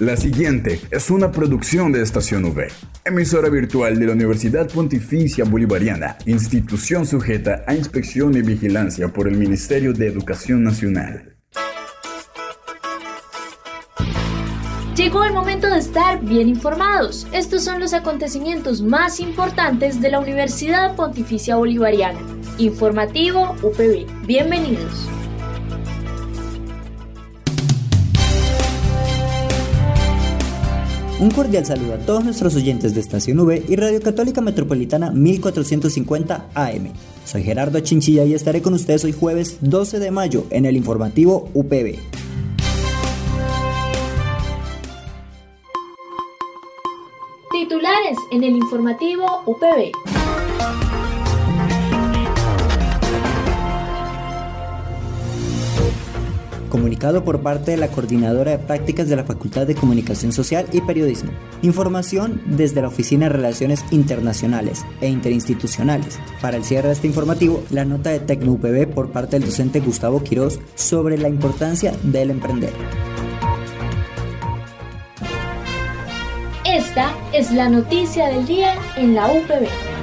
La siguiente es una producción de Estación V, emisora virtual de la Universidad Pontificia Bolivariana, institución sujeta a inspección y vigilancia por el Ministerio de Educación Nacional. Llegó el momento de estar bien informados. Estos son los acontecimientos más importantes de la Universidad Pontificia Bolivariana. Informativo UPB. Bienvenidos. Un cordial saludo a todos nuestros oyentes de Estación V y Radio Católica Metropolitana 1450 AM. Soy Gerardo Chinchilla y estaré con ustedes hoy jueves 12 de mayo en el informativo UPB. Titulares en el informativo UPB. Comunicado por parte de la Coordinadora de Prácticas de la Facultad de Comunicación Social y Periodismo. Información desde la Oficina de Relaciones Internacionales e Interinstitucionales. Para el cierre de este informativo, la nota de TecnoUPB por parte del docente Gustavo Quirós sobre la importancia del emprender. Esta es la noticia del día en la UPB.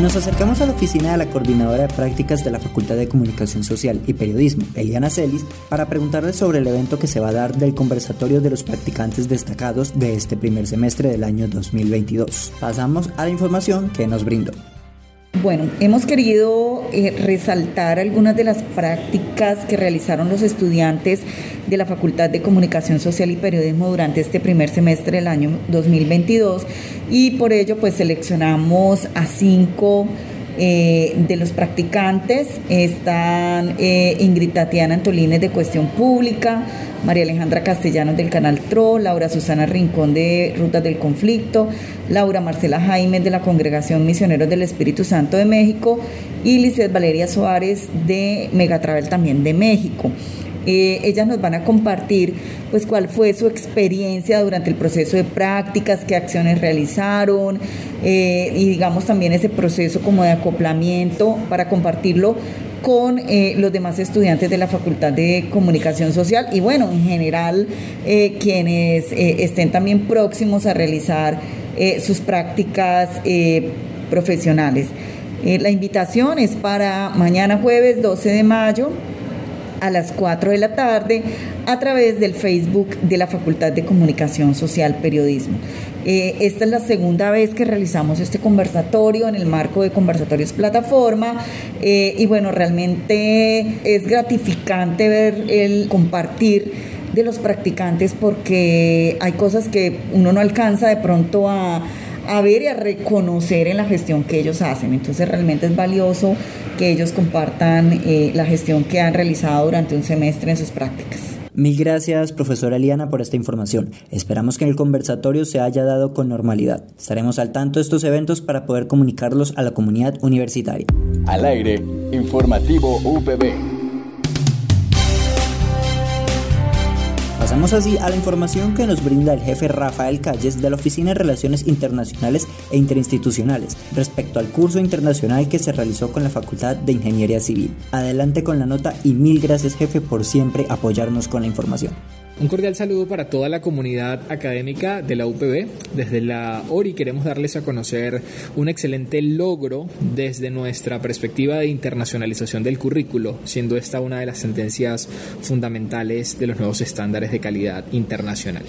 Nos acercamos a la oficina de la coordinadora de prácticas de la Facultad de Comunicación Social y Periodismo, Eliana Celis, para preguntarle sobre el evento que se va a dar del conversatorio de los practicantes destacados de este primer semestre del año 2022. Pasamos a la información que nos brindó. Bueno, hemos querido eh, resaltar algunas de las prácticas que realizaron los estudiantes de la Facultad de Comunicación Social y Periodismo durante este primer semestre del año 2022 y por ello pues seleccionamos a cinco eh, de los practicantes. Están eh, Ingrid Tatiana Antolines de Cuestión Pública, María Alejandra Castellanos del Canal TRO, Laura Susana Rincón de Rutas del Conflicto, Laura Marcela Jaime de la Congregación Misioneros del Espíritu Santo de México y Lizeth Valeria Suárez de Megatravel también de México. Eh, ellas nos van a compartir pues cuál fue su experiencia durante el proceso de prácticas, qué acciones realizaron eh, y digamos también ese proceso como de acoplamiento para compartirlo con eh, los demás estudiantes de la Facultad de Comunicación Social y bueno, en general quienes estén también próximos a realizar sus prácticas profesionales. la invitación es para mañana jueves 12 de mayo a las 4 de la tarde a través del Facebook de la Facultad de Comunicación Social Periodismo. Eh, esta es la segunda vez que realizamos este conversatorio en el marco de Conversatorios Plataforma eh, y bueno, realmente es gratificante ver el compartir de los practicantes porque hay cosas que uno no alcanza de pronto a a ver y a reconocer en la gestión que ellos hacen. Entonces realmente es valioso que ellos compartan eh, la gestión que han realizado durante un semestre en sus prácticas. Mil gracias, profesora Liana, por esta información. Esperamos que el conversatorio se haya dado con normalidad. Estaremos al tanto de estos eventos para poder comunicarlos a la comunidad universitaria. Al aire, informativo UPB. Pasamos así a la información que nos brinda el jefe Rafael Calles de la Oficina de Relaciones Internacionales e Interinstitucionales respecto al curso internacional que se realizó con la Facultad de Ingeniería Civil. Adelante con la nota y mil gracias jefe por siempre apoyarnos con la información. Un cordial saludo para toda la comunidad académica de la UPB. Desde la ORI queremos darles a conocer un excelente logro desde nuestra perspectiva de internacionalización del currículo, siendo esta una de las sentencias fundamentales de los nuevos estándares de calidad internacional.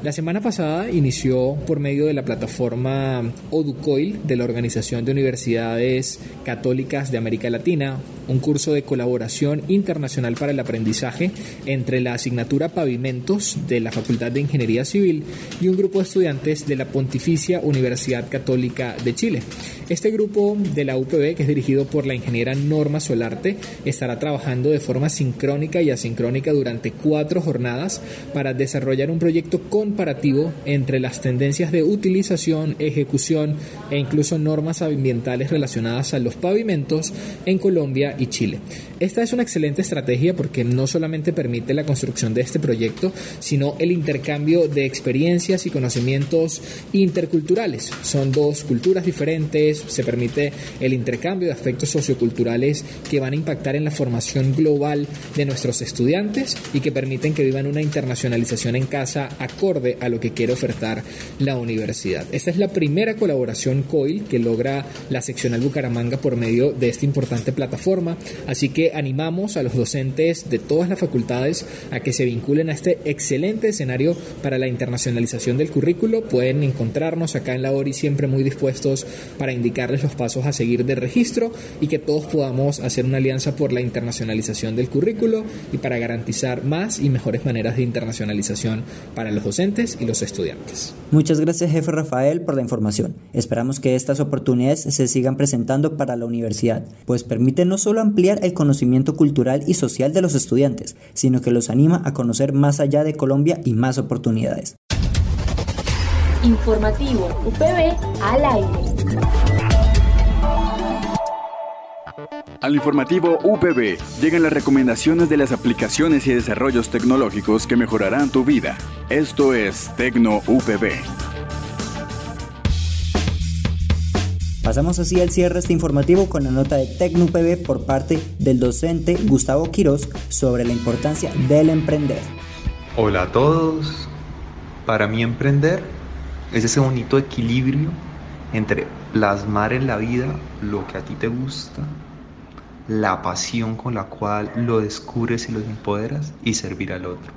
La semana pasada inició por medio de la plataforma ODUCOIL de la Organización de Universidades Católicas de América Latina un curso de colaboración internacional para el aprendizaje entre la asignatura Pavimentos de la Facultad de Ingeniería Civil y un grupo de estudiantes de la Pontificia Universidad Católica de Chile. Este grupo de la UPB, que es dirigido por la ingeniera Norma Solarte, estará trabajando de forma sincrónica y asincrónica durante cuatro jornadas para desarrollar un proyecto con comparativo entre las tendencias de utilización, ejecución e incluso normas ambientales relacionadas a los pavimentos en Colombia y Chile. Esta es una excelente estrategia porque no solamente permite la construcción de este proyecto, sino el intercambio de experiencias y conocimientos interculturales. Son dos culturas diferentes, se permite el intercambio de aspectos socioculturales que van a impactar en la formación global de nuestros estudiantes y que permiten que vivan una internacionalización en casa acorde a lo que quiere ofertar la universidad. Esta es la primera colaboración COIL que logra la seccional Bucaramanga por medio de esta importante plataforma, así que animamos a los docentes de todas las facultades a que se vinculen a este excelente escenario para la internacionalización del currículo. Pueden encontrarnos acá en la ORI siempre muy dispuestos para indicarles los pasos a seguir de registro y que todos podamos hacer una alianza por la internacionalización del currículo y para garantizar más y mejores maneras de internacionalización para los docentes y los estudiantes. Muchas gracias, jefe Rafael, por la información. Esperamos que estas oportunidades se sigan presentando para la universidad, pues permiten no solo ampliar el conocimiento cultural y social de los estudiantes, sino que los anima a conocer más allá de Colombia y más oportunidades. Informativo UPB al aire. Al informativo UPB llegan las recomendaciones de las aplicaciones y desarrollos tecnológicos que mejorarán tu vida. Esto es Tecno UPB. Pasamos así al cierre este informativo con la nota de Tecno UPB por parte del docente Gustavo Quiroz sobre la importancia del emprender. Hola a todos. Para mí emprender es ese bonito equilibrio entre plasmar en la vida lo que a ti te gusta la pasión con la cual lo descubres y lo empoderas y servir al otro.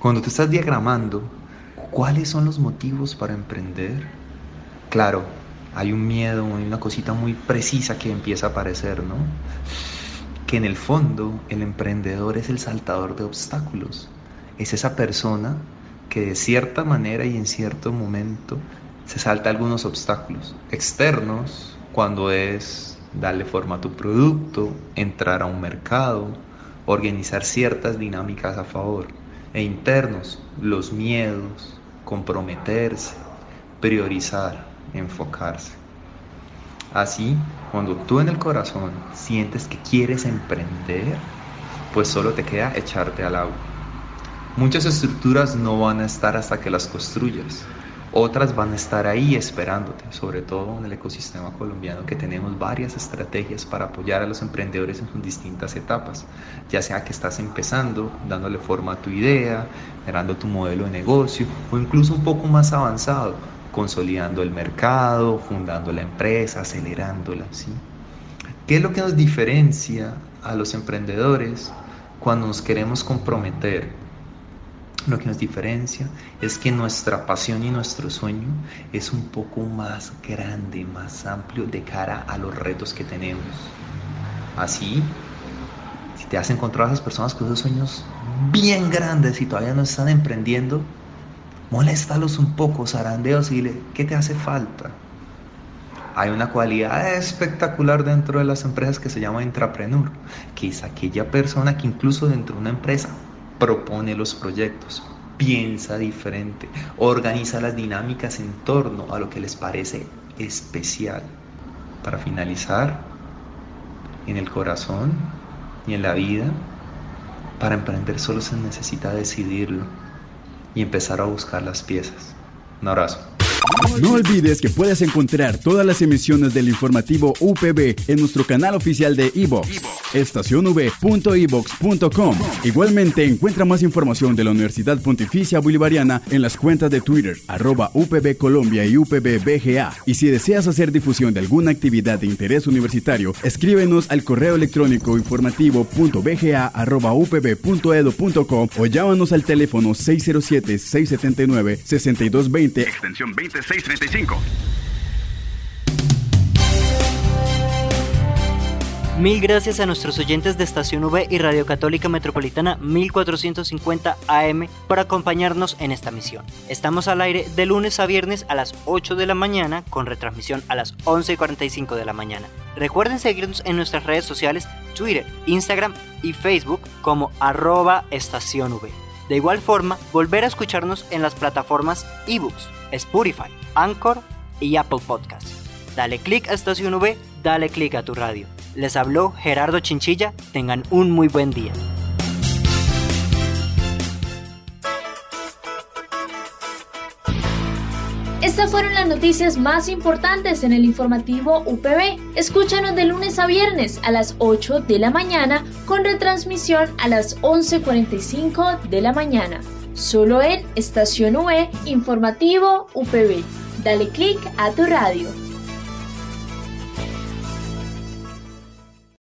Cuando te estás diagramando, ¿cuáles son los motivos para emprender? Claro, hay un miedo, hay una cosita muy precisa que empieza a aparecer, ¿no? Que en el fondo el emprendedor es el saltador de obstáculos. Es esa persona que de cierta manera y en cierto momento se salta algunos obstáculos externos cuando es darle forma a tu producto, entrar a un mercado, organizar ciertas dinámicas a favor, e internos, los miedos, comprometerse, priorizar, enfocarse. Así, cuando tú en el corazón sientes que quieres emprender, pues solo te queda echarte al agua. Muchas estructuras no van a estar hasta que las construyas. Otras van a estar ahí esperándote, sobre todo en el ecosistema colombiano que tenemos varias estrategias para apoyar a los emprendedores en sus distintas etapas, ya sea que estás empezando, dándole forma a tu idea, generando tu modelo de negocio o incluso un poco más avanzado, consolidando el mercado, fundando la empresa, acelerándola. ¿sí? ¿Qué es lo que nos diferencia a los emprendedores cuando nos queremos comprometer lo que nos diferencia es que nuestra pasión y nuestro sueño es un poco más grande, más amplio de cara a los retos que tenemos. Así, si te has encontrado a esas personas con esos sueños bien grandes y todavía no están emprendiendo, moléstalos un poco, zarandeos y dile, ¿qué te hace falta? Hay una cualidad espectacular dentro de las empresas que se llama intrapreneur, que es aquella persona que incluso dentro de una empresa propone los proyectos, piensa diferente, organiza las dinámicas en torno a lo que les parece especial. Para finalizar, en el corazón y en la vida, para emprender solo se necesita decidirlo y empezar a buscar las piezas. Un abrazo. No olvides que puedes encontrar todas las emisiones del informativo UPB en nuestro canal oficial de iVox, estacionv.evox.com. Igualmente encuentra más información de la Universidad Pontificia Bolivariana en las cuentas de Twitter, arroba UPB Colombia y UPB BGA. Y si deseas hacer difusión de alguna actividad de interés universitario, escríbenos al correo electrónico informativo.bga.upb.edu.com o llámanos al teléfono 607-679-6220, extensión 20. Mil gracias a nuestros oyentes de Estación V y Radio Católica Metropolitana 1450 AM por acompañarnos en esta misión. Estamos al aire de lunes a viernes a las 8 de la mañana con retransmisión a las 11 y 45 de la mañana. Recuerden seguirnos en nuestras redes sociales Twitter, Instagram y Facebook como arroba Estación V. De igual forma, volver a escucharnos en las plataformas eBooks, Spotify, Anchor y Apple Podcasts. Dale click a Estación V, dale click a tu radio. Les habló Gerardo Chinchilla, tengan un muy buen día. Estas fueron las noticias más importantes en el informativo UPB. Escúchanos de lunes a viernes a las 8 de la mañana con retransmisión a las 11.45 de la mañana. Solo en Estación V Informativo UPB. Dale click a tu radio.